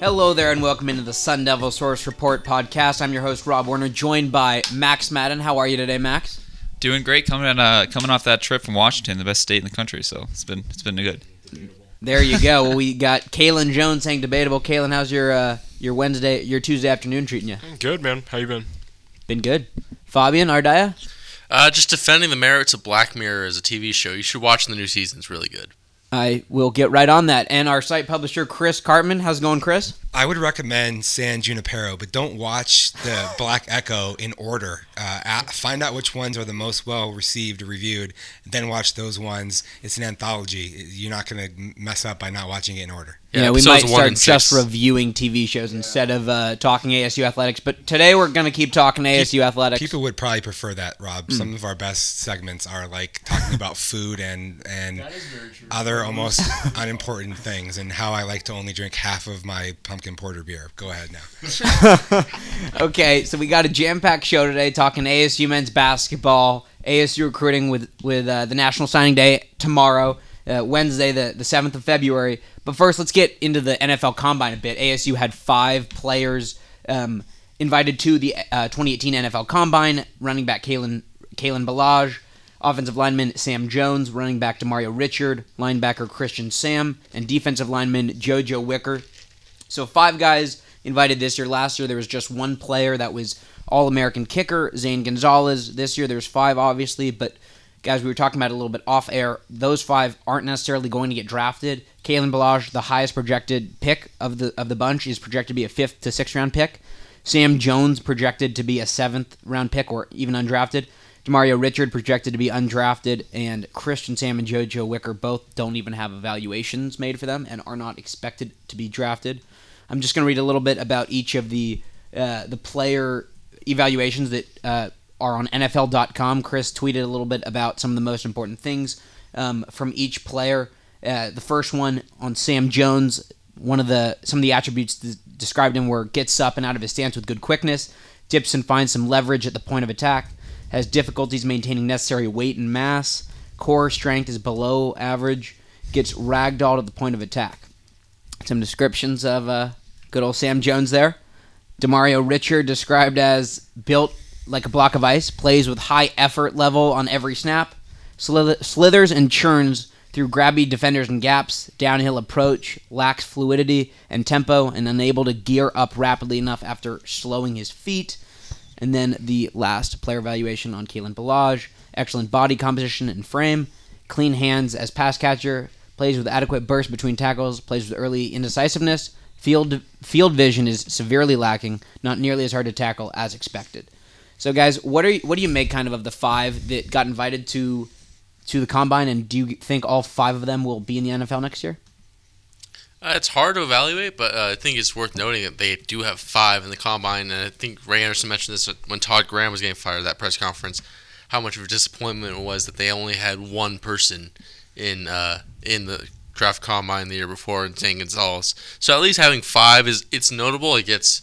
Hello there, and welcome into the Sun Devil Source Report podcast. I'm your host Rob Warner, joined by Max Madden. How are you today, Max? Doing great. Coming on, uh, coming off that trip from Washington, the best state in the country. So it's been it's been good. There you go. well, we got Kalen Jones saying debatable. Kalen, how's your uh, your Wednesday, your Tuesday afternoon treating you? Good, man. How you been? Been good. Fabian Ardaya? Uh, just defending the merits of Black Mirror as a TV show. You should watch the new season. It's really good. I will get right on that. And our site publisher, Chris Karpman. How's it going, Chris? I would recommend San Junipero, but don't watch the Black Echo in order. Uh, at, find out which ones are the most well received reviewed, then watch those ones. It's an anthology. You're not going to mess up by not watching it in order. Yeah, Yeah, we might start just reviewing TV shows instead of uh, talking ASU athletics. But today we're going to keep talking ASU athletics. People would probably prefer that, Rob. Hmm. Some of our best segments are like talking about food and and other almost unimportant things, and how I like to only drink half of my pumpkin porter beer. Go ahead now. Okay, so we got a jam-packed show today talking ASU men's basketball, ASU recruiting with with uh, the National Signing Day tomorrow, uh, Wednesday the the seventh of February. But first, let's get into the NFL Combine a bit. ASU had five players um, invited to the uh, 2018 NFL Combine: running back Kalen Kalen Ballage, offensive lineman Sam Jones, running back Demario Richard, linebacker Christian Sam, and defensive lineman JoJo Wicker. So five guys invited this year. Last year there was just one player that was All American kicker, Zane Gonzalez. This year there's five, obviously, but guys, we were talking about a little bit off air. Those five aren't necessarily going to get drafted. Kalen Ballage, the highest projected pick of the of the bunch, is projected to be a fifth to sixth round pick. Sam Jones projected to be a seventh round pick or even undrafted. Demario Richard projected to be undrafted, and Christian Sam and JoJo Wicker both don't even have evaluations made for them and are not expected to be drafted. I'm just going to read a little bit about each of the uh, the player evaluations that uh, are on NFL.com. Chris tweeted a little bit about some of the most important things um, from each player. Uh, the first one on Sam Jones, one of the some of the attributes th- described him were gets up and out of his stance with good quickness, dips and finds some leverage at the point of attack, has difficulties maintaining necessary weight and mass, core strength is below average, gets ragdolled at the point of attack some descriptions of uh, good old Sam Jones there. Demario Richard described as built like a block of ice, plays with high effort level on every snap, slithers and churns through grabby defenders and gaps, downhill approach, lacks fluidity and tempo, and unable to gear up rapidly enough after slowing his feet. And then the last player evaluation on Kalen Ballage. Excellent body composition and frame. Clean hands as pass catcher. Plays with adequate burst between tackles. Plays with early indecisiveness. Field field vision is severely lacking. Not nearly as hard to tackle as expected. So, guys, what are you, what do you make kind of of the five that got invited to to the combine? And do you think all five of them will be in the NFL next year? Uh, it's hard to evaluate, but uh, I think it's worth noting that they do have five in the combine. And I think Ray Anderson mentioned this when Todd Graham was getting fired at that press conference. How much of a disappointment it was that they only had one person in uh, in the draft combine the year before, in Zane Gonzalez. So at least having five is it's notable. It gets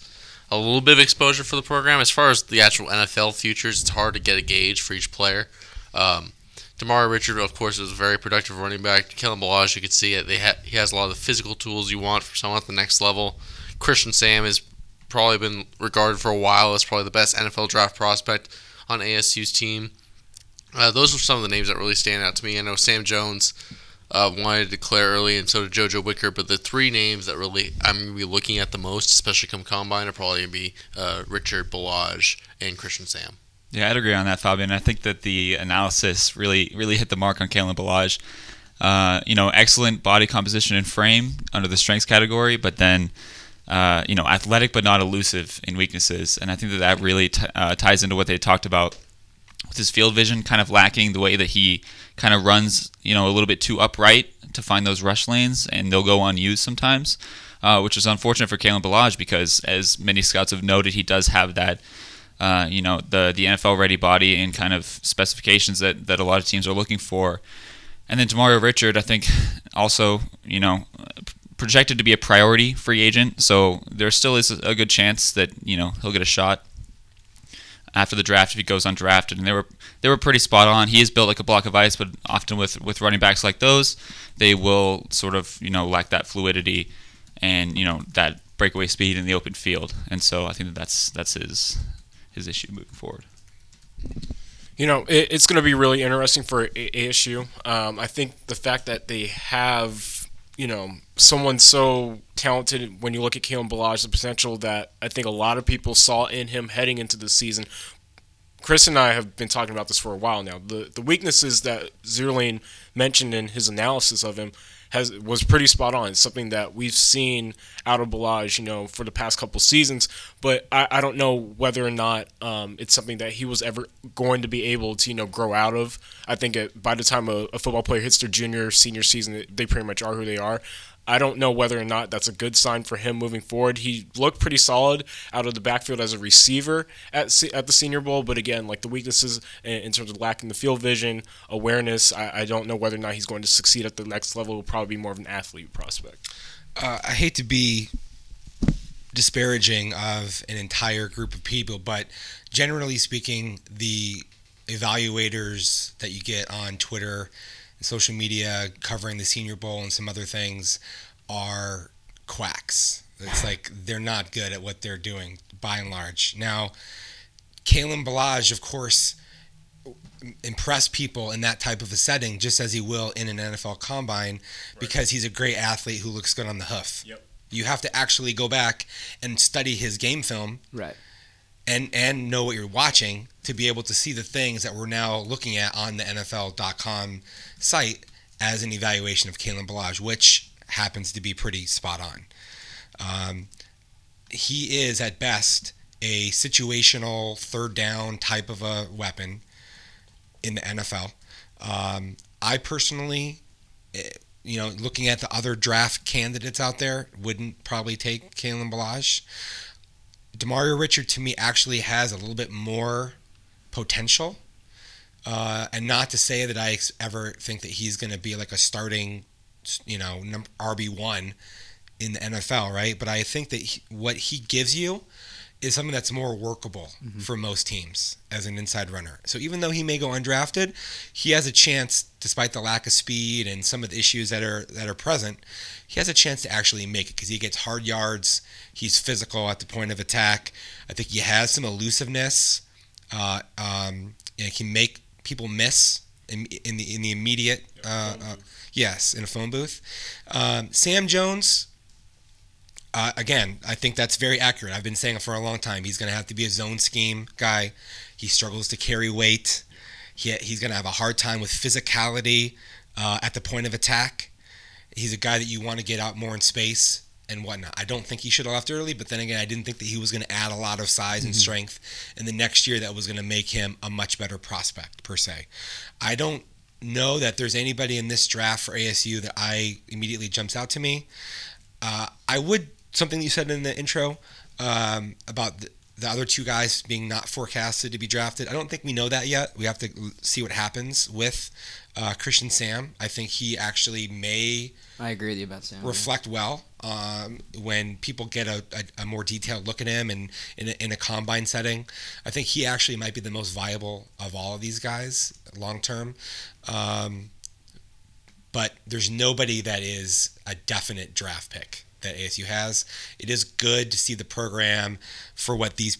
a little bit of exposure for the program. As far as the actual NFL futures, it's hard to get a gauge for each player. Um, Demario Richard, of course, is a very productive running back. Kalen Ballage, you could see it. They ha- he has a lot of the physical tools you want for someone at the next level. Christian Sam has probably been regarded for a while as probably the best NFL draft prospect on ASU's team. Uh, those are some of the names that really stand out to me. I know Sam Jones uh, wanted to declare early, and so did JoJo Wicker. But the three names that really I'm going to be looking at the most, especially come combine, are probably going to be uh, Richard Ballage and Christian Sam. Yeah, I'd agree on that, Fabian. I think that the analysis really really hit the mark on Kalen Ballage. Uh, you know, excellent body composition and frame under the strengths category, but then uh, you know, athletic but not elusive in weaknesses, and I think that that really t- uh, ties into what they talked about his field vision kind of lacking, the way that he kind of runs, you know, a little bit too upright to find those rush lanes, and they'll go unused sometimes, uh, which is unfortunate for Kalen Ballage because, as many scouts have noted, he does have that. Uh, you know the the NFL ready body and kind of specifications that, that a lot of teams are looking for, and then Demario Richard I think also you know projected to be a priority free agent, so there still is a good chance that you know he'll get a shot after the draft if he goes undrafted. And they were they were pretty spot on. He is built like a block of ice, but often with with running backs like those, they will sort of you know lack that fluidity and you know that breakaway speed in the open field, and so I think that that's that's his his issue moving forward. You know, it, it's going to be really interesting for ASU. Um, I think the fact that they have, you know, someone so talented when you look at Kalen Ballage, the potential that I think a lot of people saw in him heading into the season. Chris and I have been talking about this for a while now. The the weaknesses that Zierlein mentioned in his analysis of him has was pretty spot on. It's something that we've seen out of Ballage, you know, for the past couple seasons. But I, I don't know whether or not um, it's something that he was ever going to be able to, you know, grow out of. I think it, by the time a, a football player hits their junior, senior season, they pretty much are who they are. I don't know whether or not that's a good sign for him moving forward. He looked pretty solid out of the backfield as a receiver at at the Senior Bowl, but again, like the weaknesses in, in terms of lacking the field vision, awareness, I, I don't know whether or not he's going to succeed at the next level. Will probably be more of an athlete prospect. uh, I hate to be disparaging of an entire group of people, but generally speaking, the evaluators that you get on Twitter social media covering the Senior Bowl and some other things are quacks. It's like they're not good at what they're doing by and large. Now, Kalen Ballage, of course, impress people in that type of a setting just as he will in an NFL combine because he's a great athlete who looks good on the hoof. Yep. You have to actually go back and study his game film Right. And and know what you're watching to be able to see the things that we're now looking at on the NFL.com site as an evaluation of Kalen Ballage, which happens to be pretty spot on. Um, he is at best a situational third down type of a weapon in the NFL. Um, I personally, eh, you know, looking at the other draft candidates out there, wouldn't probably take Kalen Ballage. Demario Richard to me actually has a little bit more potential. Uh, and not to say that I ever think that he's going to be like a starting, you know, num- RB1 in the NFL, right? But I think that he, what he gives you is something that's more workable for most teams as an inside runner. So even though he may go undrafted, he has a chance, despite the lack of speed and some of the issues that are that are present, he has a chance to actually make it because he gets hard yards. He's physical at the point of attack. I think he has some elusiveness. Uh, um, and can make people miss in, in the in the immediate. Uh, uh, yes, in a phone booth. Um, Sam Jones. Uh, again, I think that's very accurate. I've been saying it for a long time. He's going to have to be a zone scheme guy. He struggles to carry weight. He, he's going to have a hard time with physicality uh, at the point of attack. He's a guy that you want to get out more in space and whatnot. I don't think he should have left early, but then again, I didn't think that he was going to add a lot of size and strength in the next year that was going to make him a much better prospect, per se. I don't know that there's anybody in this draft for ASU that I immediately jumps out to me. Uh, I would something that you said in the intro um, about the, the other two guys being not forecasted to be drafted. I don't think we know that yet. We have to see what happens with uh, Christian Sam. I think he actually may I agree with you about Sam. reflect well um, when people get a, a, a more detailed look at him and in a, in a combine setting. I think he actually might be the most viable of all of these guys long term. Um, but there's nobody that is a definite draft pick that ASU has. It is good to see the program for what these.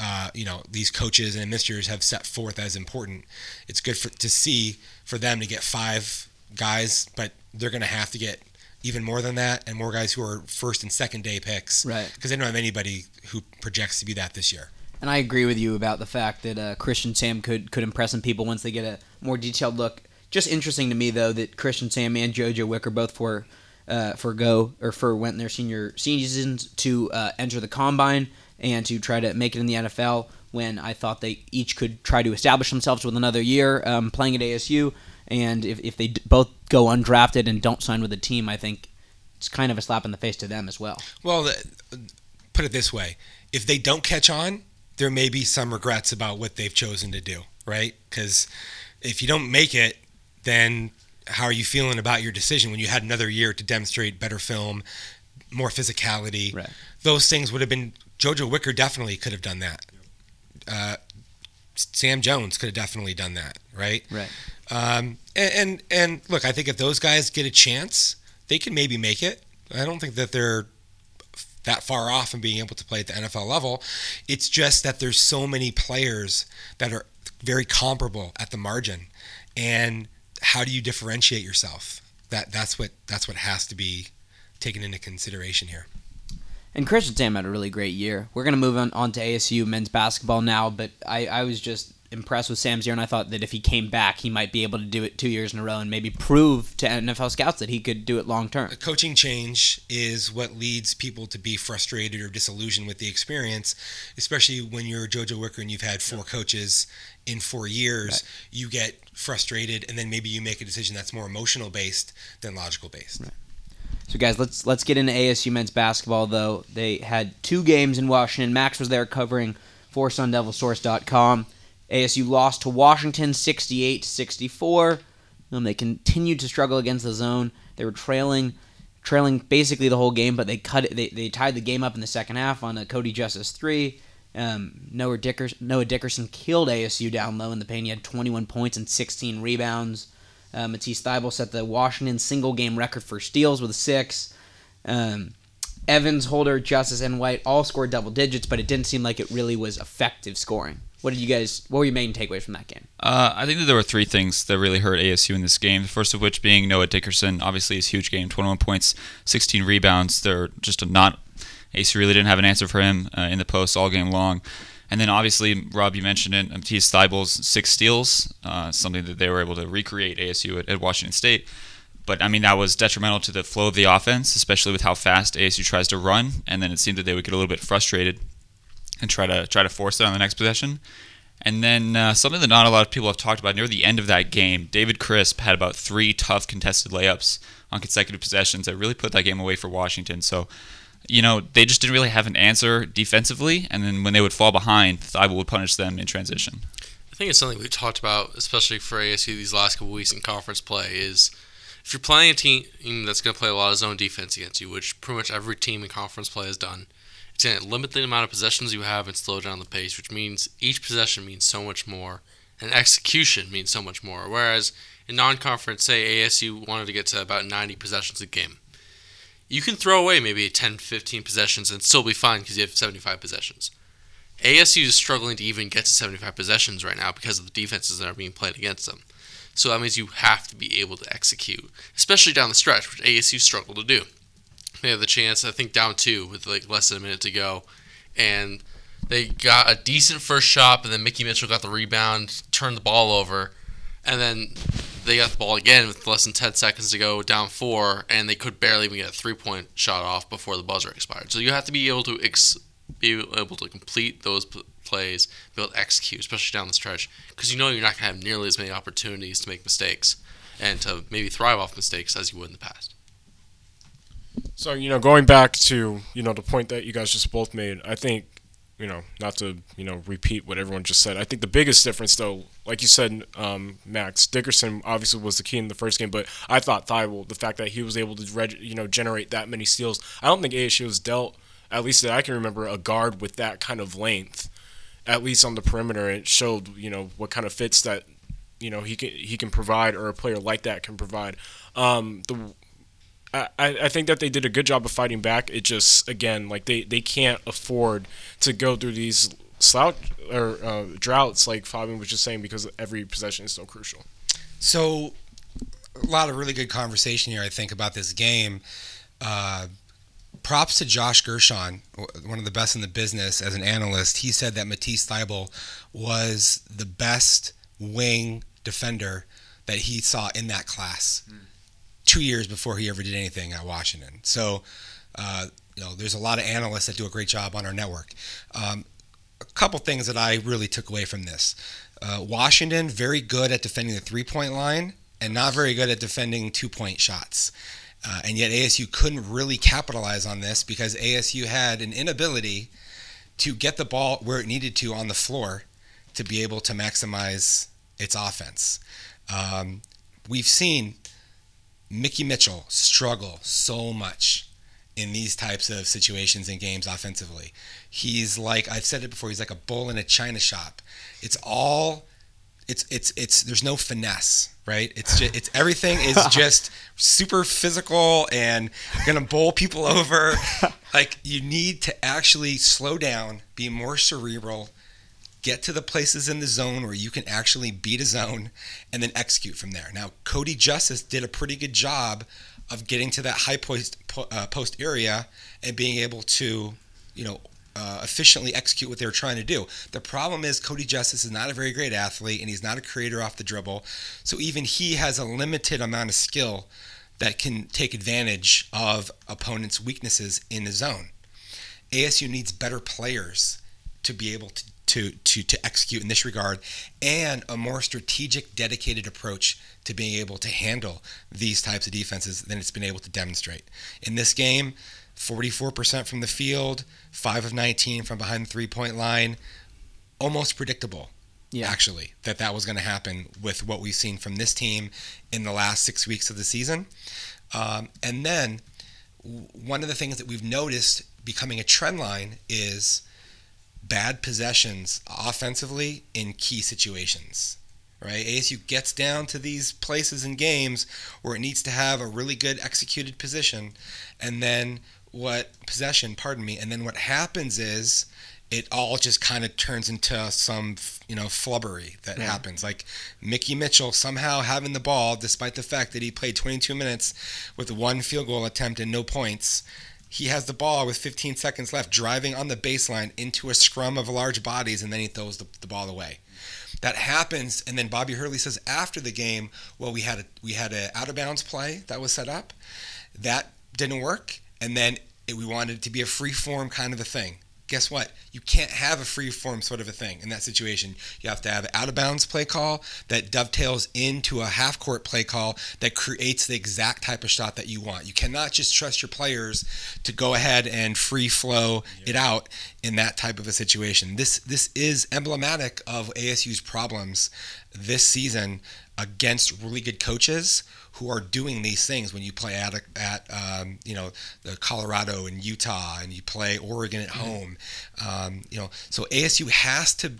Uh, you know these coaches and administrators have set forth as important. It's good for, to see for them to get five guys, but they're going to have to get even more than that and more guys who are first and second day picks. Right. Because they don't have anybody who projects to be that this year. And I agree with you about the fact that uh, Christian Sam could could impress some people once they get a more detailed look. Just interesting to me though that Christian Sam and JoJo Wicker both for uh, for go or for went their senior seasons to uh, enter the combine and to try to make it in the NFL. When I thought they each could try to establish themselves with another year um, playing at ASU, and if, if they d- both go undrafted and don't sign with the team, I think it's kind of a slap in the face to them as well. Well, put it this way: if they don't catch on, there may be some regrets about what they've chosen to do, right? Because if you don't make it, then how are you feeling about your decision when you had another year to demonstrate better film, more physicality? Right. Those things would have been. Jojo Wicker definitely could have done that. Uh, Sam Jones could have definitely done that, right? Right. Um, and, and and look, I think if those guys get a chance, they can maybe make it. I don't think that they're that far off from being able to play at the NFL level. It's just that there's so many players that are very comparable at the margin, and how do you differentiate yourself? That that's what that's what has to be taken into consideration here. And Christian Sam had a really great year. We're going to move on, on to ASU men's basketball now, but I, I was just impressed with Sam's year, and I thought that if he came back, he might be able to do it two years in a row and maybe prove to NFL scouts that he could do it long term. A coaching change is what leads people to be frustrated or disillusioned with the experience, especially when you're JoJo Wicker and you've had four coaches in four years. Right. You get frustrated, and then maybe you make a decision that's more emotional based than logical based. Right. So guys, let's let's get into ASU men's basketball though. They had two games in Washington. Max was there covering for SunDevilSource.com. ASU lost to Washington 68 64. Um, they continued to struggle against the zone. They were trailing trailing basically the whole game, but they cut it. They, they tied the game up in the second half on a Cody Justice three. Um, Noah Dickerson, Noah Dickerson killed ASU down low in the paint. He had 21 points and 16 rebounds. Uh, Matisse Thybulle set the Washington single game record for steals with six. Um, Evans, Holder, Justice, and White all scored double digits, but it didn't seem like it really was effective scoring. What did you guys? What were your main takeaways from that game? Uh, I think that there were three things that really hurt ASU in this game. The first of which being Noah Dickerson, obviously his huge game, 21 points, 16 rebounds. They're just not. ASU really didn't have an answer for him uh, in the post all game long. And then obviously, Rob, you mentioned it, Matisse Thybulle's six steals, uh, something that they were able to recreate ASU at, at Washington State. But I mean, that was detrimental to the flow of the offense, especially with how fast ASU tries to run. And then it seemed that they would get a little bit frustrated and try to try to force it on the next possession. And then uh, something that not a lot of people have talked about near the end of that game, David Crisp had about three tough contested layups on consecutive possessions that really put that game away for Washington. So, you know, they just didn't really have an answer defensively. And then when they would fall behind, Thybulle would punish them in transition. I think it's something we've talked about, especially for ASU these last couple weeks in conference play, is if you're playing a team that's going to play a lot of zone defense against you, which pretty much every team in conference play has done, it's going to limit the amount of possessions you have and slow down the pace, which means each possession means so much more, and execution means so much more. Whereas in non-conference, say ASU wanted to get to about 90 possessions a game, you can throw away maybe 10, 15 possessions and still be fine because you have 75 possessions. ASU is struggling to even get to 75 possessions right now because of the defenses that are being played against them. So that means you have to be able to execute, especially down the stretch, which ASU struggled to do. They had the chance, I think, down two with like less than a minute to go, and they got a decent first shot, and then Mickey Mitchell got the rebound, turned the ball over, and then they got the ball again with less than 10 seconds to go, down four, and they could barely even get a three point shot off before the buzzer expired. So you have to be able to ex- be able to complete those p- plays, be able to execute, especially down the stretch, because you know you're not going to have nearly as many opportunities to make mistakes and to maybe thrive off mistakes as you would in the past. So you know, going back to you know the point that you guys just both made, I think you know not to you know repeat what everyone just said. I think the biggest difference, though, like you said, um, Max Dickerson obviously was the key in the first game, but I thought Thybulle, the fact that he was able to reg- you know generate that many steals, I don't think ASU has dealt, at least that I can remember, a guard with that kind of length, at least on the perimeter. And it showed you know what kind of fits that you know he can he can provide or a player like that can provide. Um, the I, I think that they did a good job of fighting back. It just again like they, they can't afford to go through these slouch or uh, droughts like Fabian was just saying because every possession is so crucial. So, a lot of really good conversation here, I think, about this game. Uh, props to Josh Gershon, one of the best in the business as an analyst. He said that Matisse Thybulle was the best wing defender that he saw in that class. Mm. Two years before he ever did anything at Washington. So, uh, you know, there's a lot of analysts that do a great job on our network. Um, a couple things that I really took away from this. Uh, Washington very good at defending the three point line and not very good at defending two point shots. Uh, and yet ASU couldn't really capitalize on this because ASU had an inability to get the ball where it needed to on the floor to be able to maximize its offense. Um, we've seen Mickey Mitchell struggle so much in these types of situations and games offensively. He's like I've said it before. He's like a bull in a china shop. It's all it's it's it's there's no finesse, right? It's just it's everything is just super physical and gonna bowl people over. Like you need to actually slow down, be more cerebral, get to the places in the zone where you can actually beat a zone, and then execute from there. Now, Cody Justice did a pretty good job of getting to that high post uh, post area and being able to, you know. Uh, efficiently execute what they were trying to do. The problem is Cody Justice is not a very great athlete and he's not a creator off the dribble. So even he has a limited amount of skill that can take advantage of opponents' weaknesses in the zone. ASU needs better players to be able to, to, to, to execute in this regard and a more strategic, dedicated approach to being able to handle these types of defenses than it's been able to demonstrate. In this game, 44% from the field, 5 of 19 from behind the three point line, almost predictable yeah. actually, that that was going to happen with what we've seen from this team in the last six weeks of the season. Um, and then one of the things that we've noticed becoming a trend line is bad possessions offensively in key situations. Right? ASU gets down to these places in games where it needs to have a really good executed position, and then what possession, pardon me, and then what happens is it all just kind of turns into some you know flubbery that yeah. happens like mickey mitchell somehow having the ball despite the fact that he played 22 minutes with one field goal attempt and no points he has the ball with 15 seconds left driving on the baseline into a scrum of large bodies and then he throws the, the ball away. That happens and then bobby hurley says after the game well we had a we had a out of bounds play that was set up. That didn't work and then it, we wanted it to be a free form kind of a thing guess what? You can't have a free form sort of a thing in that situation. You have to have an out of bounds play call that dovetails into a half court play call that creates the exact type of shot that you want. You cannot just trust your players to go ahead and free flow it out in that type of a situation. This this is emblematic of ASU's problems this season against really good coaches who are doing these things when you play at at um, you know the Colorado and Utah and you play Oregon at mm-hmm. home. Um, you know, so ASU has to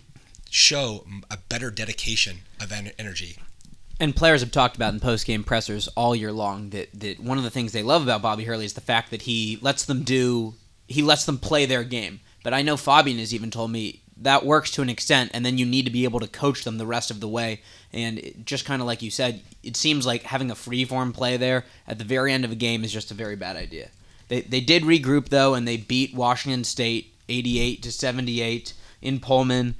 show a better dedication of energy. And players have talked about in post game pressers all year long that, that one of the things they love about Bobby Hurley is the fact that he lets them do he lets them play their game. But I know Fabian has even told me that works to an extent, and then you need to be able to coach them the rest of the way. And just kind of like you said, it seems like having a free form play there at the very end of a game is just a very bad idea. They, they did regroup though, and they beat Washington State 88 to 78 in Pullman.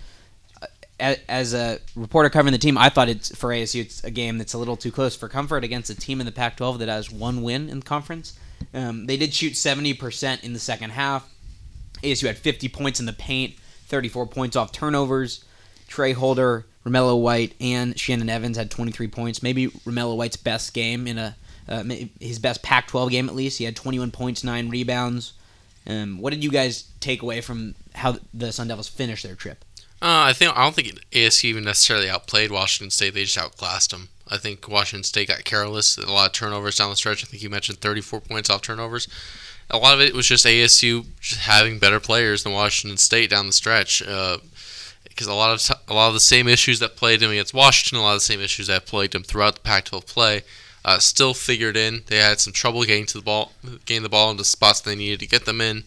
As a reporter covering the team, I thought it's for ASU it's a game that's a little too close for comfort against a team in the Pac-12 that has one win in the conference. Um, they did shoot 70% in the second half. ASU had 50 points in the paint, 34 points off turnovers. Tra Holder, Romello White, and Shannon Evans had 23 points. Maybe Romello White's best game in a uh, his best Pac-12 game at least. He had 21 points, nine rebounds. Um, what did you guys take away from how the Sun Devils finished their trip? Uh, I think I don't think ASU even necessarily outplayed Washington State. They just outclassed them. I think Washington State got careless. A lot of turnovers down the stretch. I think you mentioned 34 points off turnovers. A lot of it was just ASU just having better players than Washington State down the stretch. Uh, because a lot of t- a lot of the same issues that played him against Washington, a lot of the same issues that plagued him throughout the Pac-12 play, uh, still figured in. They had some trouble getting to the ball, getting the ball into spots they needed to get them in.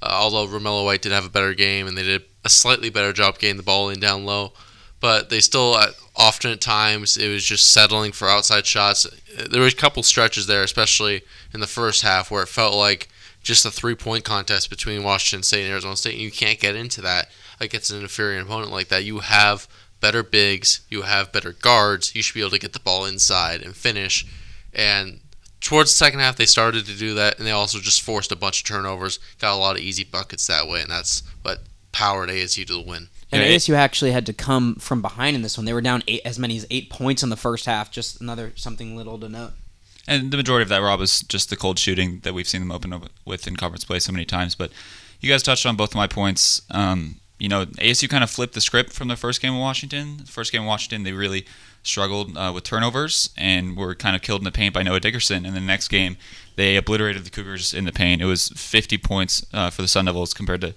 Uh, although Romello White did have a better game and they did a slightly better job getting the ball in down low, but they still uh, often at times it was just settling for outside shots. There were a couple stretches there, especially in the first half, where it felt like just a three-point contest between Washington State and Arizona State, and you can't get into that against an inferior opponent like that. You have better bigs, you have better guards. You should be able to get the ball inside and finish. And towards the second half, they started to do that, and they also just forced a bunch of turnovers, got a lot of easy buckets that way, and that's what powered ASU to the win. And ASU actually had to come from behind in this one. They were down eight, as many as eight points in the first half. Just another something little to note. And the majority of that, Rob, is just the cold shooting that we've seen them open up with in conference play so many times. But you guys touched on both of my points. Um, you know, ASU kind of flipped the script from the first game in Washington. The first game in Washington, they really struggled uh, with turnovers and were kind of killed in the paint by Noah Dickerson. And the next game, they obliterated the Cougars in the paint. It was 50 points uh, for the Sun Devils compared to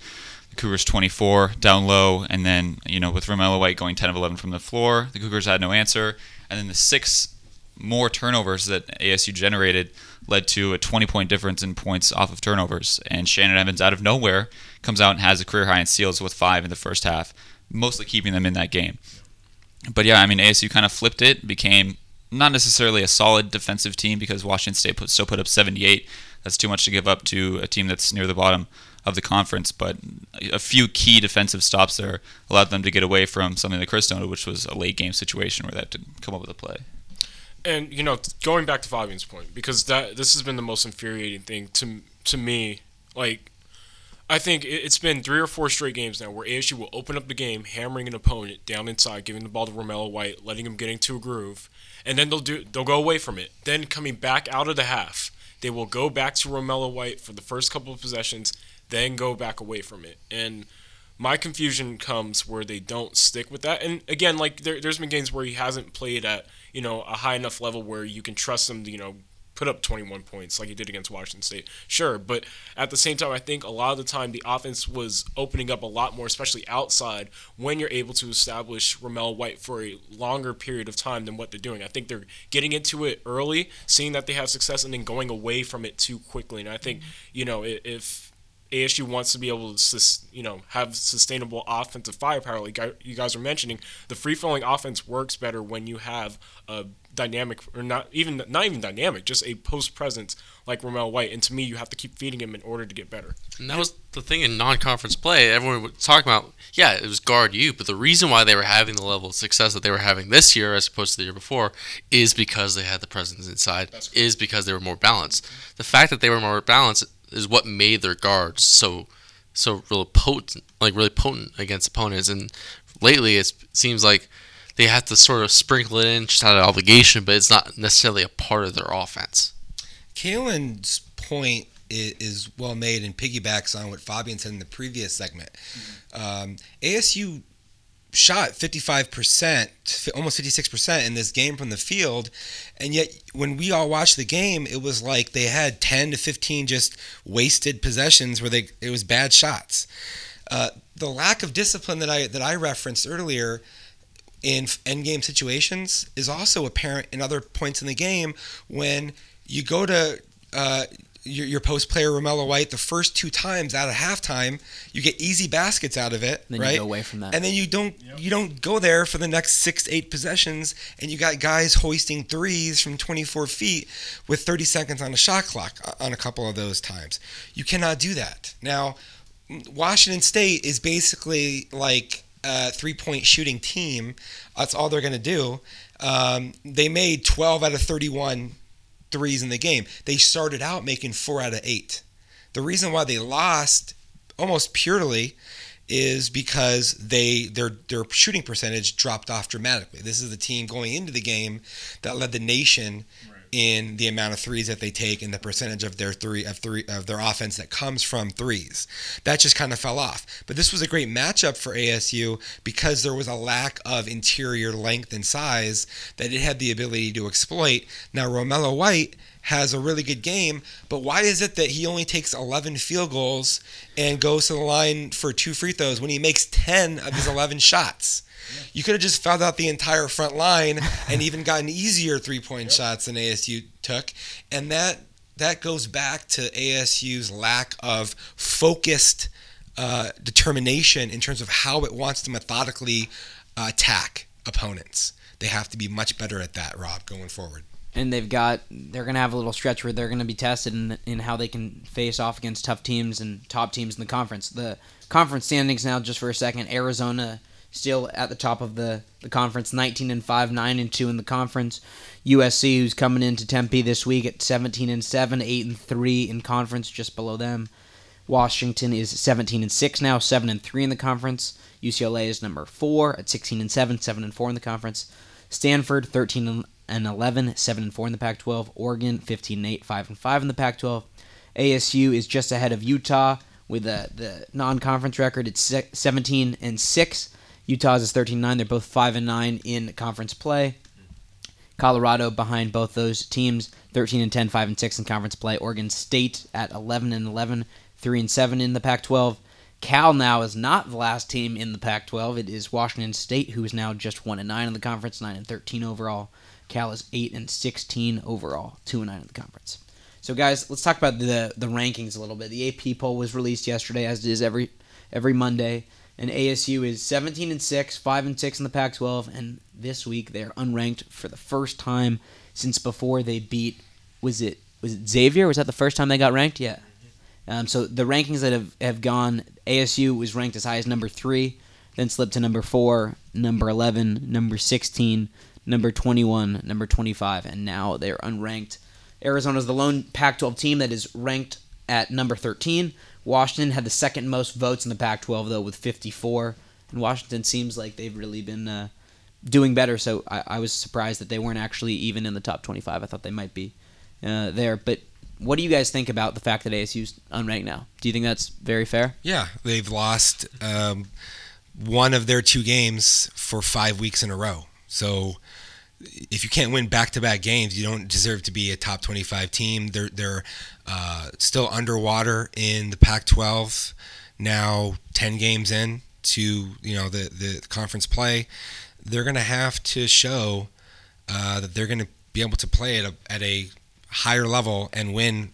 the Cougars 24 down low. And then, you know, with Romello White going 10 of 11 from the floor, the Cougars had no answer. And then the sixth more turnovers that ASU generated led to a 20 point difference in points off of turnovers. And Shannon Evans, out of nowhere, comes out and has a career high in steals with five in the first half, mostly keeping them in that game. But yeah, I mean, ASU kind of flipped it, became not necessarily a solid defensive team because Washington State put, still put up 78. That's too much to give up to a team that's near the bottom of the conference. But a few key defensive stops there allowed them to get away from something that Chris noted, which was a late game situation where they had to come up with a play. And you know, going back to Fabian's point, because that this has been the most infuriating thing to to me. Like, I think it's been three or four straight games now where ASU will open up the game, hammering an opponent down inside, giving the ball to Romello White, letting him get into a groove, and then they'll do they'll go away from it. Then coming back out of the half, they will go back to Romello White for the first couple of possessions, then go back away from it. And my confusion comes where they don't stick with that. And again, like there, has been games where he hasn't played at you know a high enough level where you can trust him to you know put up 21 points like he did against Washington State. Sure, but at the same time, I think a lot of the time the offense was opening up a lot more, especially outside, when you're able to establish Romello White for a longer period of time than what they're doing. I think they're getting into it early, seeing that they have success, and then going away from it too quickly. And I think, mm-hmm. you know, if ASU wants to be able to, you know, have sustainable offensive firepower. Like you guys are mentioning, the free flowing offense works better when you have a dynamic, or not even not even dynamic, just a post presence like Romello White. And to me, you have to keep feeding him in order to get better. And that was the thing in non-conference play. Everyone was talking about, yeah, it was guard you, but the reason why they were having the level of success that they were having this year as opposed to the year before is because they had the presence inside. Is because they were more balanced. The fact that they were more balanced is what made their guards so so really potent, like really potent against opponents. And lately, it seems like they have to sort of sprinkle it in just out of obligation, but it's not necessarily a part of their offense. Kalen's point is, well made and piggybacks on what Fabian said in the previous segment. Mm-hmm. Um, ASU shot 55%, almost 56% in this game from the field. And yet, when we all watched the game, it was like they had 10 to 15 just wasted possessions where they it was bad shots. Uh, the lack of discipline that I that I referenced earlier in end game situations is also apparent in other points in the game when you go to uh, your, your post player Romello White the first two times out of halftime, you get easy baskets out of it, then right? You go away from that, and then you don't yep. you don't go there for the next six eight possessions, and you got guys hoisting threes from 24 feet with 30 seconds on a shot clock uh, on a couple of those times. You cannot do that now. Washington State is basically like a three point shooting team. That's all they're going to do. Um, they made 12 out of 31 threes in the game. They started out making four out of eight. The reason why they lost almost purely is because they their their shooting percentage dropped off dramatically. This is the team going into the game that led the nation in the amount of threes that they take and the percentage of their three of three of their offense that comes from threes. That just kind of fell off. But this was a great matchup for ASU because there was a lack of interior length and size that it had the ability to exploit. Now Romello White has a really good game, but why is it that he only takes 11 field goals and goes to the line for two free throws when he makes 10 of his 11 shots? You could have just fouled out the entire front line and even gotten easier three point yep. shots than ASU took. And that that goes back to ASU's lack of focused uh, determination in terms of how it wants to methodically uh, attack opponents. They have to be much better at that, Rob, going forward. And they've got they're going to have a little stretch where they're going to be tested in, in how they can face off against tough teams and top teams in the conference. The conference standings now, just for a second, Arizona still at the top of the, the conference, 19 and 5, 9 and 2 in the conference. USC, who's coming into Tempe this week at 17 and 7, 8 and 3 in conference, just below them. Washington is 17 and 6 now, 7 and 3 in the conference. UCLA is number 4 at 16 and 7, 7 and 4 in the conference. Stanford 13 and 11, 7 and 4 in the Pac-12. Oregon 15 and 8, 5 and 5 in the Pac-12. ASU is just ahead of Utah with the the non-conference record. It's 17 and 6, Utah's is 13-9. They're both 5 and 9 in conference play. Colorado behind both those teams, 13 and 10, 5 and 6 in conference play. Oregon State at 11 and 11, 3 and 7 in the Pac-12. Cal now is not the last team in the Pac-12. It is Washington State, who is now just 1 and 9 in the conference, 9 and 13 overall. Cal is eight and sixteen overall, two and nine in the conference. So, guys, let's talk about the the rankings a little bit. The AP poll was released yesterday, as it is every every Monday, and ASU is 17 and six, five and six in the Pac-12, and this week they're unranked for the first time since before they beat. Was it was it Xavier? Was that the first time they got ranked? Yeah. Um, so the rankings that have, have gone, ASU was ranked as high as number three, then slipped to number four, number 11, number 16, number 21, number 25, and now they're unranked. Arizona is the lone Pac 12 team that is ranked at number 13. Washington had the second most votes in the Pac 12, though, with 54. And Washington seems like they've really been uh, doing better, so I, I, was surprised that they weren't actually even in the top 25. I thought they might be uh, there. But what do you guys think about the fact that ASU's unranked now? Do you think that's very fair? Yeah, they've lost um, one of their two games for five weeks in a row. So if you can't win back-to-back games, you don't deserve to be a top 25 team. They're they're uh, still underwater in the Pac-12 now, 10 games in to you know the the conference play. They're going to have to show uh, that they're going to be able to play at a at a higher level and win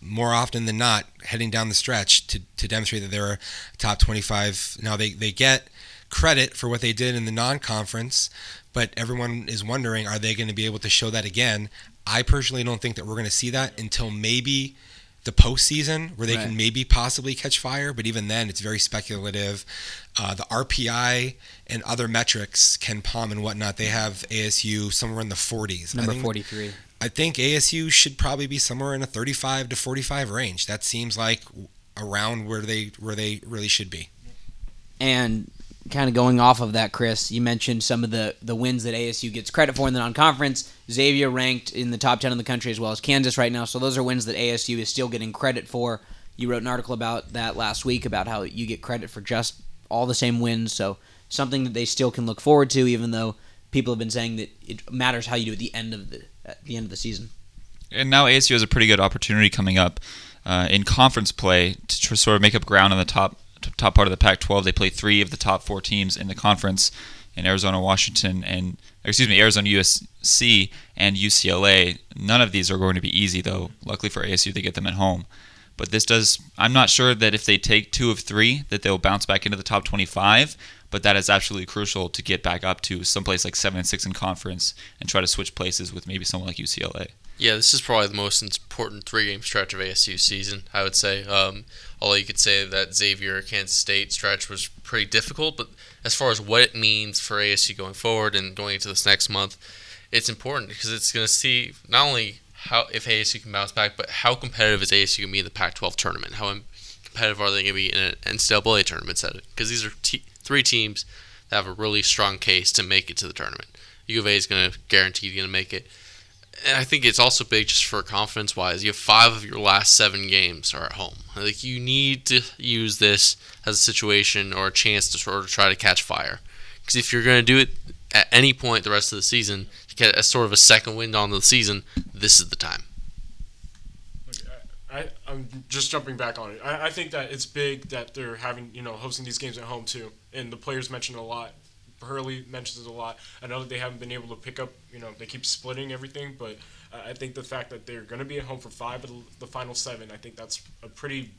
more often than not heading down the stretch to, to demonstrate that they're a top 25. Now they, they get credit for what they did in the non-conference, but everyone is wondering, are they going to be able to show that again? I personally don't think that we're going to see that until maybe the postseason, where they right. can maybe possibly catch fire. But even then, it's very speculative. Uh, the RPI and other metrics, KenPom and whatnot, they have ASU somewhere in the 40s. Number 43. I think ASU should probably be somewhere in a 35 to 45 range. That seems like around where they where they really should be. And kind of going off of that, Chris, you mentioned some of the the wins that ASU gets credit for in the non-conference. Xavier ranked in the top 10 in the country as well as Kansas right now. So those are wins that ASU is still getting credit for. You wrote an article about that last week about how you get credit for just all the same wins. So something that they still can look forward to, even though people have been saying that it matters how you do at the end of the at the end of the season. And now ASU has a pretty good opportunity coming up uh, in conference play to sort of make up ground on the top top part of the Pac-12. They play three of the top four teams in the conference in Arizona, Washington, and excuse me, Arizona, USC, and UCLA. None of these are going to be easy, though. Luckily for ASU, they get them at home. But this does. I'm not sure that if they take two of three, that they'll bounce back into the top 25 but that is absolutely crucial to get back up to someplace like seven and six in conference and try to switch places with maybe someone like UCLA. Yeah, this is probably the most important three-game stretch of ASU season. I would say. Um, although you could say that Xavier Kansas State stretch was pretty difficult, but as far as what it means for ASU going forward and going into this next month, it's important because it's going to see not only how if ASU can bounce back, but how competitive is ASU going to be in the Pac-12 tournament? How competitive are they going to be in an NCAA tournament setting? Because these are t- three teams that have a really strong case to make it to the tournament. U of A is going to guarantee going to make it. And I think it's also big just for confidence wise. You have five of your last seven games are at home. Like you need to use this as a situation or a chance to sort of try to catch fire. Because if you're going to do it at any point the rest of the season, to get a sort of a second wind on the season, this is the time. I, I'm just jumping back on it. I, I think that it's big that they're having, you know, hosting these games at home too. And the players mentioned a lot. Hurley mentions it a lot. I know that they haven't been able to pick up, you know, they keep splitting everything, but I think the fact that they're going to be at home for five of the final seven, I think that's a pretty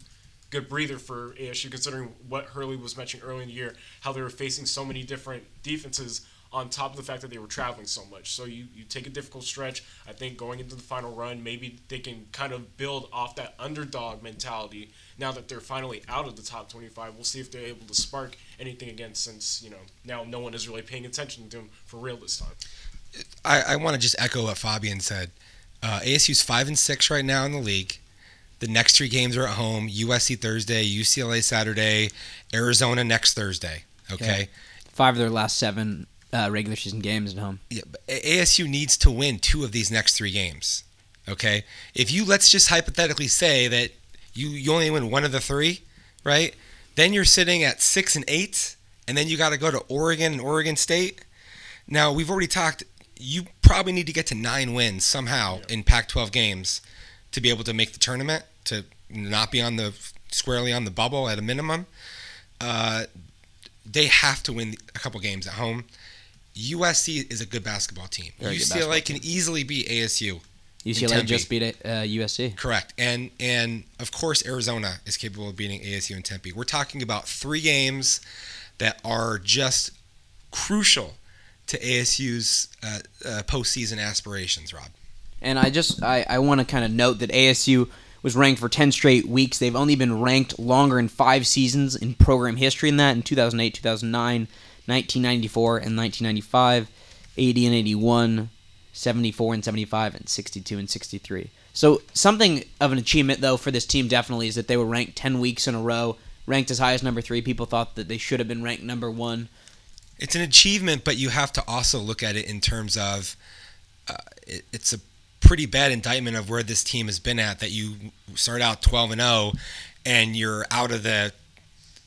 good breather for ASU considering what Hurley was mentioning early in the year, how they were facing so many different defenses on top of the fact that they were traveling so much. So you, you take a difficult stretch. I think going into the final run, maybe they can kind of build off that underdog mentality now that they're finally out of the top 25. We'll see if they're able to spark anything again since, you know, now no one is really paying attention to them for real this time. I, I want to just echo what Fabian said. Uh, ASU's 5 and 6 right now in the league. The next three games are at home USC Thursday, UCLA Saturday, Arizona next Thursday. Okay. okay. Five of their last seven uh, regular season games at home. Yeah, ASU needs to win two of these next three games. Okay, if you let's just hypothetically say that you you only win one of the three, right? Then you're sitting at six and eight, and then you got to go to Oregon and Oregon State. Now we've already talked. You probably need to get to nine wins somehow yeah. in Pac-12 games to be able to make the tournament to not be on the squarely on the bubble at a minimum. Uh, they have to win a couple games at home USC is a good basketball team. Very UCLA basketball can easily beat ASU. UCLA just beat uh, USC. Correct. And and of course Arizona is capable of beating ASU and Tempe. We're talking about three games that are just crucial to ASU's uh, uh, postseason aspirations, Rob. And I just I, I want to kind of note that ASU was ranked for 10 straight weeks. They've only been ranked longer in five seasons in program history than that in 2008, 2009, 1994, and 1995, 80 and 81, 74 and 75, and 62 and 63. So something of an achievement though for this team definitely is that they were ranked 10 weeks in a row, ranked as high as number three. People thought that they should have been ranked number one. It's an achievement, but you have to also look at it in terms of uh, it, it's a pretty bad indictment of where this team has been at. That you start out 12 and 0, and you're out of the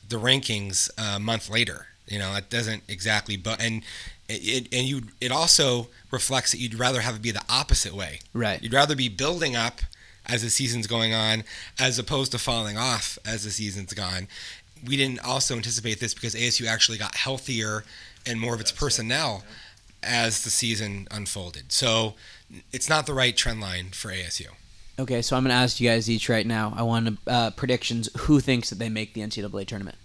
the rankings a month later. You know, it doesn't exactly. But and it and you it also reflects that you'd rather have it be the opposite way. Right. You'd rather be building up as the season's going on, as opposed to falling off as the season's gone. We didn't also anticipate this because ASU actually got healthier and more of its personnel as the season unfolded. So it's not the right trend line for ASU. Okay, so I'm going to ask you guys each right now. I want uh, predictions. Who thinks that they make the NCAA tournament?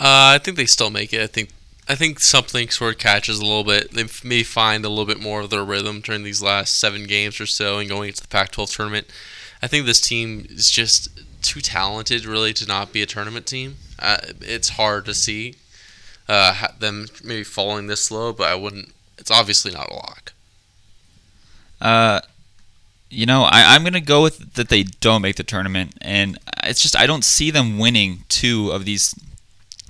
Uh, I think they still make it. I think I think something sort of catches a little bit. They may find a little bit more of their rhythm during these last seven games or so, and going into the Pac-12 tournament. I think this team is just too talented, really, to not be a tournament team. Uh, it's hard to see uh, them maybe falling this low, but I wouldn't. It's obviously not a lock. Uh, you know, I, I'm gonna go with that they don't make the tournament, and it's just I don't see them winning two of these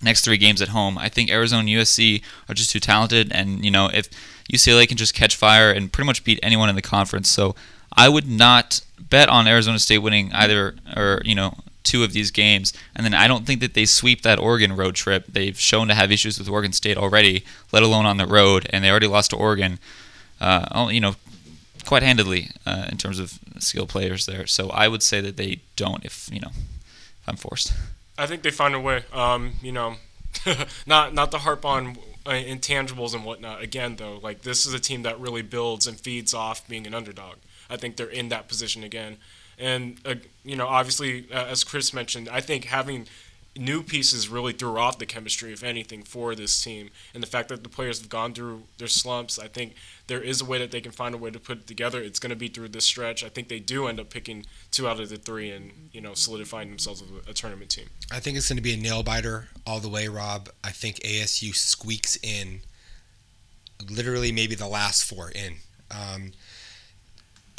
next three games at home. I think Arizona and USC are just too talented, and you know if UCLA can just catch fire and pretty much beat anyone in the conference, so I would not bet on Arizona State winning either or you know two of these games. And then I don't think that they sweep that Oregon road trip. They've shown to have issues with Oregon State already, let alone on the road, and they already lost to Oregon. Uh, you know, quite handedly uh, in terms of skill players there. So I would say that they don't if you know if I'm forced. I think they find a way. Um, you know, not not to harp on uh, intangibles and whatnot. Again, though, like this is a team that really builds and feeds off being an underdog. I think they're in that position again, and uh, you know, obviously, uh, as Chris mentioned, I think having new pieces really threw off the chemistry, if anything, for this team. And the fact that the players have gone through their slumps, I think there is a way that they can find a way to put it together. It's going to be through this stretch. I think they do end up picking two out of the three and you know solidifying themselves as a, a tournament team. I think it's going to be a nail biter all the way, Rob. I think ASU squeaks in literally maybe the last four in. Um,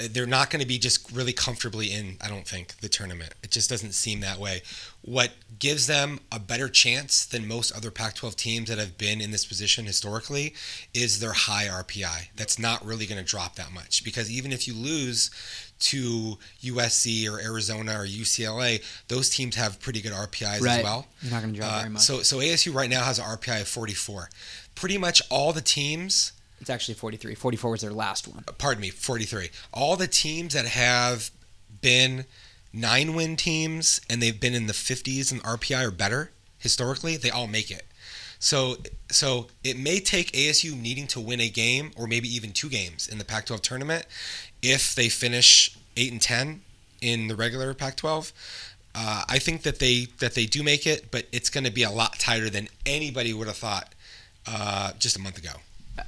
they're not going to be just really comfortably in, I don't think, the tournament. It just doesn't seem that way. What gives them a better chance than most other Pac 12 teams that have been in this position historically is their high RPI. That's not really going to drop that much because even if you lose to USC or Arizona or UCLA, those teams have pretty good RPIs Right. as well. You're not going to drop Uh, very much. so, so ASU right now has an RPI of 44. Pretty much all the teams it's actually 43. 44 was their last one. pardon me, 43. All the teams that have been nine win teams and they've been in the 50s and RPI or better historically, they all make it. So, so it may take ASU needing to win a game or maybe even two games in the Pac-12 tournament if they finish eight and 10 in the regular Pac-12. Uh, I think that they that they do make it, but it's going to be a lot tighter than anybody would have thought uh, just a month ago.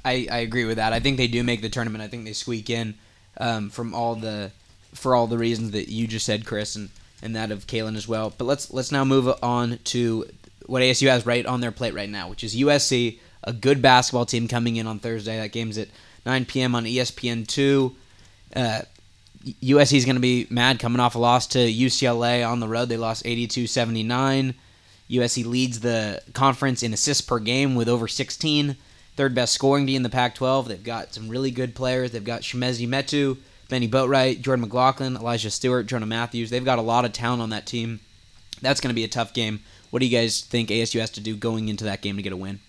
I, I agree with that. I think they do make the tournament. I think they squeak in um, from all the for all the reasons that you just said, Chris, and, and that of Kalen as well. But let's let's now move on to what ASU has right on their plate right now, which is USC, a good basketball team coming in on Thursday. That game's at 9 p.m. on ESPN two. Uh, USC is going to be mad coming off a loss to UCLA on the road. They lost 82-79. USC leads the conference in assists per game with over 16 third best scoring team in the Pac-12. They've got some really good players. They've got Chimezie Metu, Bennie Boatwright, Jordan McLaughlin, Elijah Stewart, Jonah Mathews. They've got a lot of talent on that team. That's going to be a tough game. What do you guys think ASU has to do going into that game to get a win?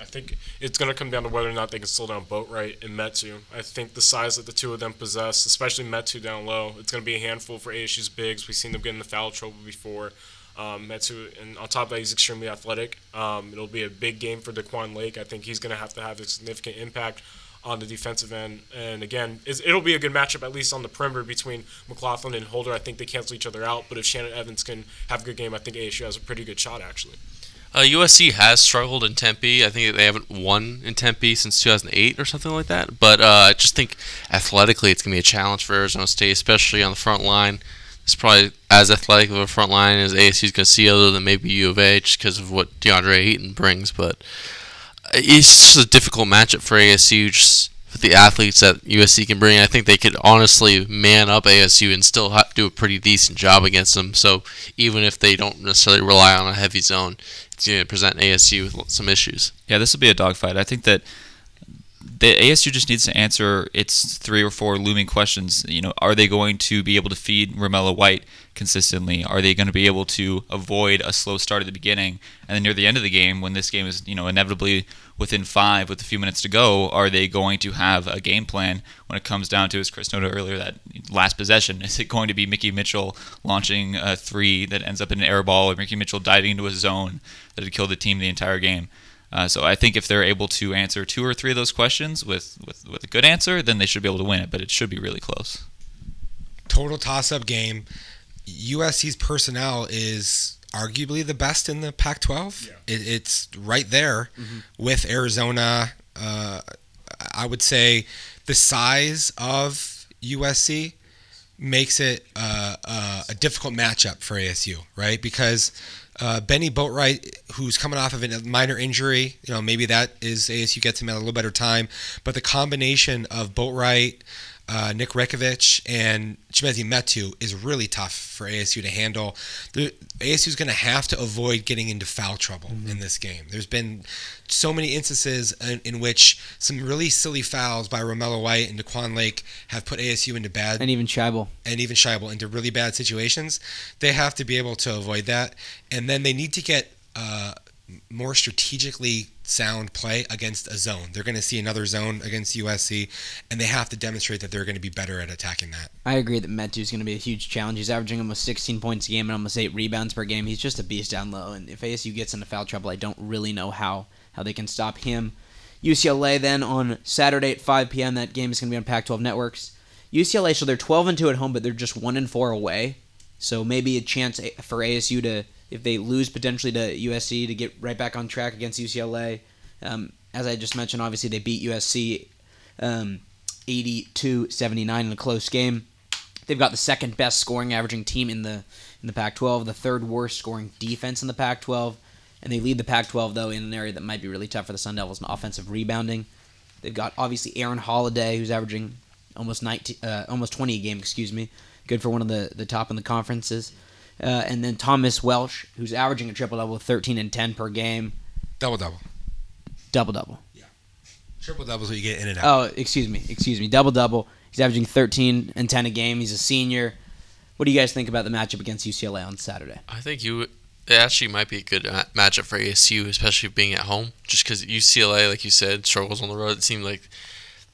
I think it's going to come down to whether or not they can slow down Boatwright and Metu. I think the size that the two of them possess, especially Metu down low, it's going to be a handful for ASU's bigs. We've seen them get in the foul trouble before. Um, Metu, and on top of that, he's extremely athletic. Um, it'll be a big game for De'Quon Lake. I think he's going to have to have a significant impact on the defensive end. And again, it'll be a good matchup, at least on the perimeter between McLaughlin and Holder. I think they cancel each other out. But if Shannon Evans can have a good game, I think ASU has a pretty good shot, actually. Uh, USC has struggled in Tempe. I think they haven't won in Tempe since 2008 or something like that. But uh, I just think athletically it's going to be a challenge for Arizona State, especially on the front line. It's probably as athletic of a front line as ASU is going to see, other than maybe U of just because of what DeAndre Ayton brings. But it's just a difficult matchup for ASU, just with the athletes that USC can bring. I think they could honestly man up ASU and still do a pretty decent job against them. So even if they don't necessarily rely on a heavy zone, it's going to present ASU with some issues. Yeah, this will be a dogfight. I think that the ASU just needs to answer its three or four looming questions. You know, are they going to be able to feed Romello White consistently? Are they going to be able to avoid a slow start at the beginning and then near the end of the game, when this game is you know inevitably within five with a few minutes to go, are they going to have a game plan when it comes down to, as Chris noted earlier, that last possession? Is it going to be Mickey Mitchell launching a three that ends up in an air ball, or Mickey Mitchell diving into a zone that had killed the team the entire game? Uh, so I think if they're able to answer two or three of those questions with, with, with a good answer, then they should be able to win it. But it should be really close. Total toss-up game. USC's personnel is arguably the best in the Pac-12. Yeah. It, it's right there mm-hmm. with Arizona. Uh, I would say the size of USC makes it uh, uh, a difficult matchup for ASU, right? Because uh, Bennie Boatwright, who's coming off of a minor injury, you know, maybe that is ASU gets him at a little better time. But the combination of Boatwright, uh, Nick Rakocevic, and Chimezie Metu is really tough for ASU to handle. The, ASU is going to have to avoid getting into foul trouble mm-hmm. in this game. There's been so many instances in, in, which some really silly fouls by Romello White and De'Quon Lake have put ASU into bad and even Shibel and even Shibel into really bad situations. They have to be able to avoid that, and then they need to get uh, more strategically sound play against a zone. They're going to see another zone against USC, and they have to demonstrate that they're going to be better at attacking that. I agree that Metu is going to be a huge challenge. He's averaging almost 16 points a game and almost eight rebounds per game. He's just a beast down low, and if ASU gets into foul trouble, I don't really know how how they can stop him. UCLA then on Saturday at 5 p.m. That game is going to be on Pac-12 networks. UCLA, so they're 12 and two at home, but they're just one and four away. So maybe a chance for ASU to if they lose potentially to USC to get right back on track against UCLA. Um, as I just mentioned, obviously they beat USC um, 82-79 in a close game. They've got the second best scoring averaging team in the in the Pac-12, the third worst scoring defense in the Pac-12, and they lead the Pac-12 though in an area that might be really tough for the Sun Devils in offensive rebounding. They've got obviously Aaron Holiday, who's averaging almost 19, uh, almost 20 a game, excuse me, good for one of the the top in the conferences. Uh, and then Thomas Welsh, who's averaging a triple double, 13 and 10 per game. Double double. Double double. Yeah. Triple double is what you get in and out. Oh, excuse me. Excuse me. Double double. He's averaging 13 and 10 a game. He's a senior. What do you guys think about the matchup against UCLA on Saturday? I think you it actually might be a good matchup for ASU, especially being at home. Just because UCLA, like you said, struggles on the road. It seemed like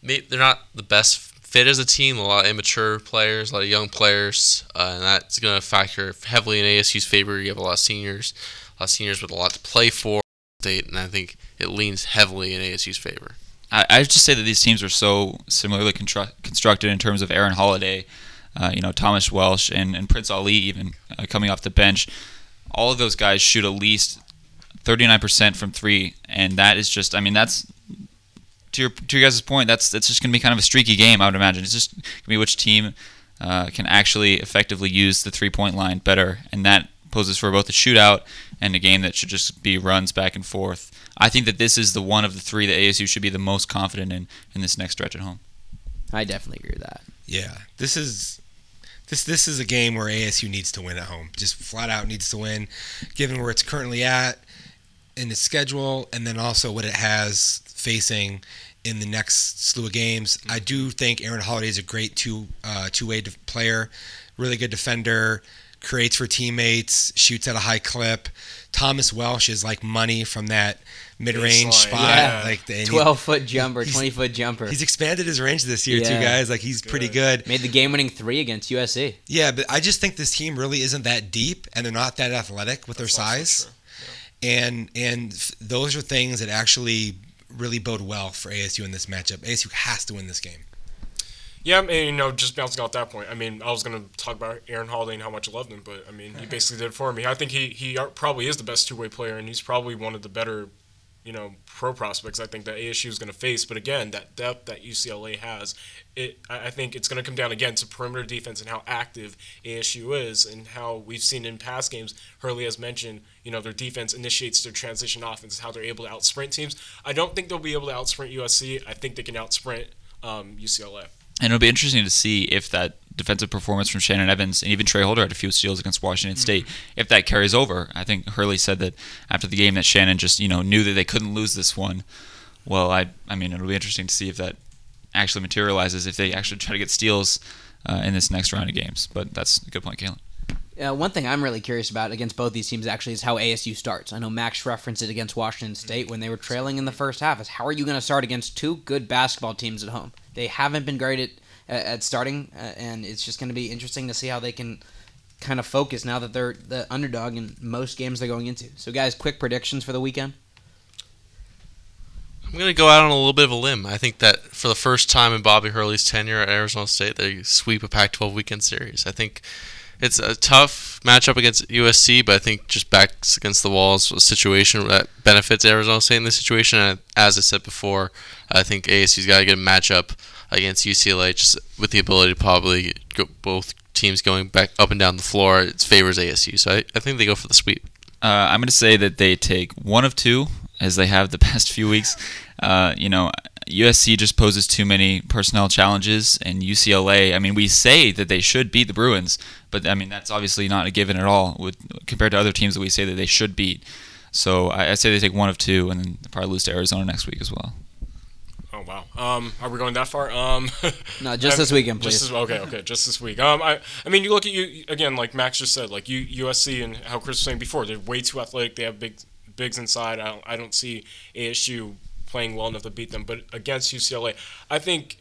they're not the best fit as a team. A lot of immature players, a lot of young players, uh, and that's going to factor heavily in ASU's favor. You have a lot of seniors, a lot of seniors with a lot to play for. State, and I think it leans heavily in ASU's favor. I, I just say that these teams are so similarly constru- constructed in terms of Aaron Holiday, uh, you know Thomas Welsh and, and Prince Ali even uh, coming off the bench. All of those guys shoot at least 39% from three, and that is just I mean that's to your to your guys' point, that's that's just going to be kind of a streaky game. I would imagine it's just going to be which team uh, can actually effectively use the three point line better, and that poses for both a shootout and a game that should just be runs back and forth. I think that this is the one of the three that ASU should be the most confident in in this next stretch at home. I definitely agree with that. Yeah, this is this this is a game where ASU needs to win at home. Just flat out needs to win, given where it's currently at in its schedule, and then also what it has facing in the next slew of games. I do think Aaron Holiday is a great two uh, two way player, really good defender, creates for teammates, shoots at a high clip. Thomas Welsh is like money from that mid-range spot. yeah. Like the, and he- Twelve foot jumper, twenty foot jumper. He's expanded his range this year too, guys. Like he's pretty good. Made the game winning three against USC. Yeah, but I just think this team really isn't that deep, and they're not that athletic with their That's also size. true. And and f- those are things that actually really bode well for ASU in this matchup. ASU has to win this game. Yeah, and you know, just bouncing off that point. I mean, I was gonna talk about Aaron Holiday and how much I loved him, but I mean, he basically did it for me. I think he he probably is the best two way player, and he's probably one of the better, you know, pro prospects I think that ASU is gonna face. But again, that depth that UCLA has, it I think it's gonna come down again to perimeter defense and how active ASU is, and how we've seen in past games. Hurley has mentioned, you know, their defense initiates their transition offense, how they're able to outsprint teams. I don't think they'll be able to outsprint USC. I think they can outsprint um, UCLA. And it'll be interesting to see if that defensive performance from Shannon Evans and even Tra Holder had a few steals against Washington State, if that carries over. I think Hurley said that after the game that Shannon just you know knew that they couldn't lose this one. Well, I I mean it'll be interesting to see if that actually materializes if they actually try to get steals uh, in this next round of games. But that's a good point, Kalen. Uh, one thing I'm really curious about against both these teams actually is how ASU starts. I know Max referenced it against Washington State when they were trailing in the first half. Is how are you going to start against two good basketball teams at home? They haven't been great at at starting, uh, and it's just going to be interesting to see how they can kind of focus now that they're the underdog in most games they're going into. So, guys, quick predictions for the weekend. I'm going to go out on a little bit of a limb. I think that for the first time in Bobby Hurley's tenure at Arizona State, they sweep a Pac 12 weekend series. I think it's a tough matchup against USC, but I think just backs against the walls a situation that benefits Arizona State in this situation. And as I said before, I think ASU's got a good matchup against UCLA just with the ability to probably go both teams going back up and down the floor. It favors ASU. So I, I think they go for the sweep. Uh, I'm going to say that they take one of two, as they have the past few weeks. Uh, you know, USC just poses too many personnel challenges, and UCLA. I mean, we say that they should beat the Bruins, but I mean that's obviously not a given at all with compared to other teams that we say that they should beat. So I, I say they take one of two, and then probably lose to Arizona next week as well. Oh wow. Um, are we going that far? Um, No, just I'm- this weekend, please. this, okay, okay, just this week. Um, I, I mean, you look at you again, like Max just said, like you USC and how Chris was saying before, they're way too athletic. They have big bigs inside. I don't, I don't see ASU playing well enough to beat them. But against UCLA, I think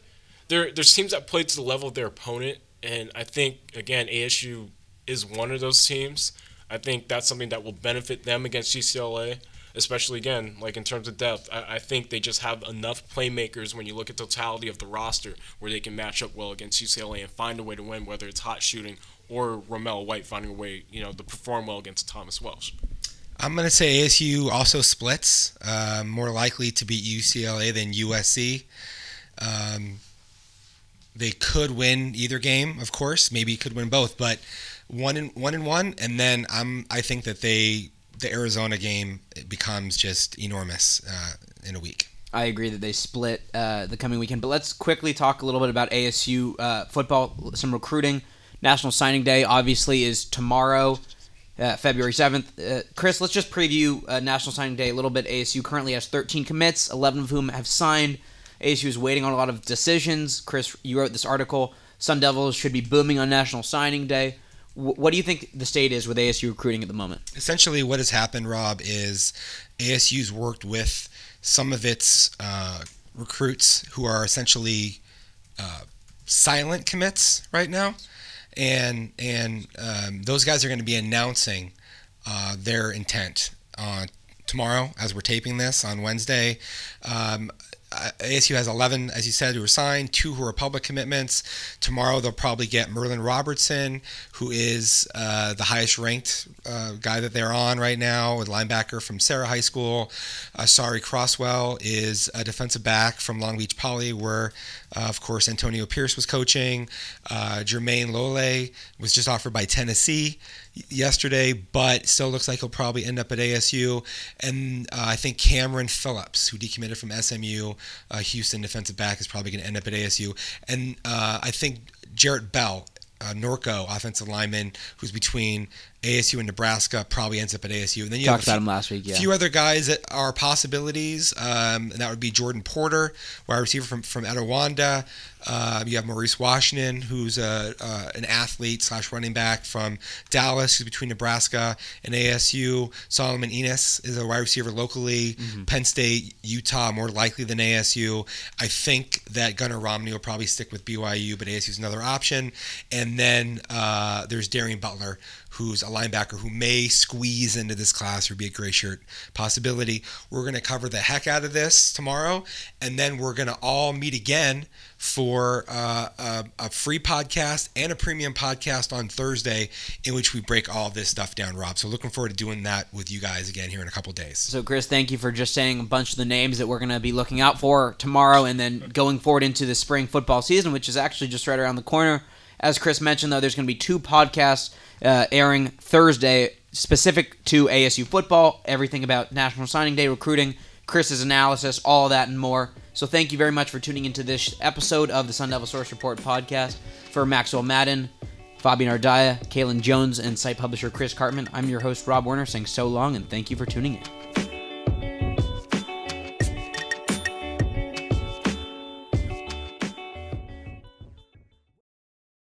there there's teams that play to the level of their opponent, and I think again ASU is one of those teams. I think that's something that will benefit them against UCLA, especially again, like in terms of depth. I, I think they just have enough playmakers when you look at totality of the roster where they can match up well against UCLA and find a way to win, whether it's hot shooting or Romel White finding a way, you know, to perform well against Thomas Welsh. I'm going to say ASU also splits, uh, more likely to beat UCLA than USC. Um, they could win either game, of course. Maybe could win both, but one and one and one, and then I'm I think that they the Arizona game becomes just enormous uh, in a week. I agree that they split uh, the coming weekend. But let's quickly talk a little bit about ASU uh, football, some recruiting. National Signing Day obviously is tomorrow, uh, February 7th. Uh, Chris, let's just preview uh, National Signing Day a little bit. ASU currently has 13 commits, 11 of whom have signed. ASU is waiting on a lot of decisions. Chris, you wrote this article. Sun Devils should be booming on National Signing Day. What do you think the state is with ASU recruiting at the moment? essentially what has happened, Rob, is ASU's worked with some of its uh, recruits who are essentially uh, silent commits right now, and and um, those guys are going to be announcing uh, their intent uh, tomorrow as we're taping this on Wednesday. Um, uh, ASU has 11, as you said, who are signed, two who are public commitments. Tomorrow they'll probably get Merlin Robertson, who is uh, the highest ranked uh, guy that they're on right now, a linebacker from Serra High School. Uh, Sari Crosswell is a defensive back from Long Beach Poly, where, uh, of course, Antonio Pierce was coaching. Uh, Jermayne Lole was just offered by Tennessee yesterday, but still looks like he'll probably end up at ASU. And uh, I think Cameron Phillips, who decommitted from SMU, uh, Houston defensive back, is probably going to end up at ASU. And uh, I think Jarrett Bell, uh, Norco offensive lineman, who's between ASU and Nebraska, probably ends up at ASU. And then you Talked have a about few- him last week. Yeah. few other guys that are possibilities, um, and that would be Jordan Porter, wide receiver from from Etiwanda, Uh, you have Maurice Washington, who's a, uh, an athlete slash running back from Dallas, who's between Nebraska and ASU. Solomon Enis is a wide receiver locally. Penn State, Utah, more likely than ASU. I think that Gunnar Romney will probably stick with BYU, but ASU is another option. And then uh, there's Darien Butler, who's a linebacker who may squeeze into this class or be a gray shirt possibility. We're going to cover the heck out of this tomorrow, and then we're going to all meet again for uh, a, a free podcast and a premium podcast on Thursday, in which we break all this stuff down, Rob. So looking forward to doing that with you guys again here in a couple days. So, Chris, thank you for just saying a bunch of the names that we're going to be looking out for tomorrow and then going forward into the spring football season, which is actually just right around the corner. As Chris mentioned, though, there's going to be two podcasts uh, airing Thursday specific to ASU football, everything about National Signing Day recruiting, Chris's analysis, all that and more. So, thank you very much for tuning into this episode of the Sun Devil Source Report podcast. For Maxwell Madden, Fabian Ardaya, Kalen Jones, and site publisher Chris Karpman, I'm your host, Rob Werner, saying so long and thank you for tuning in.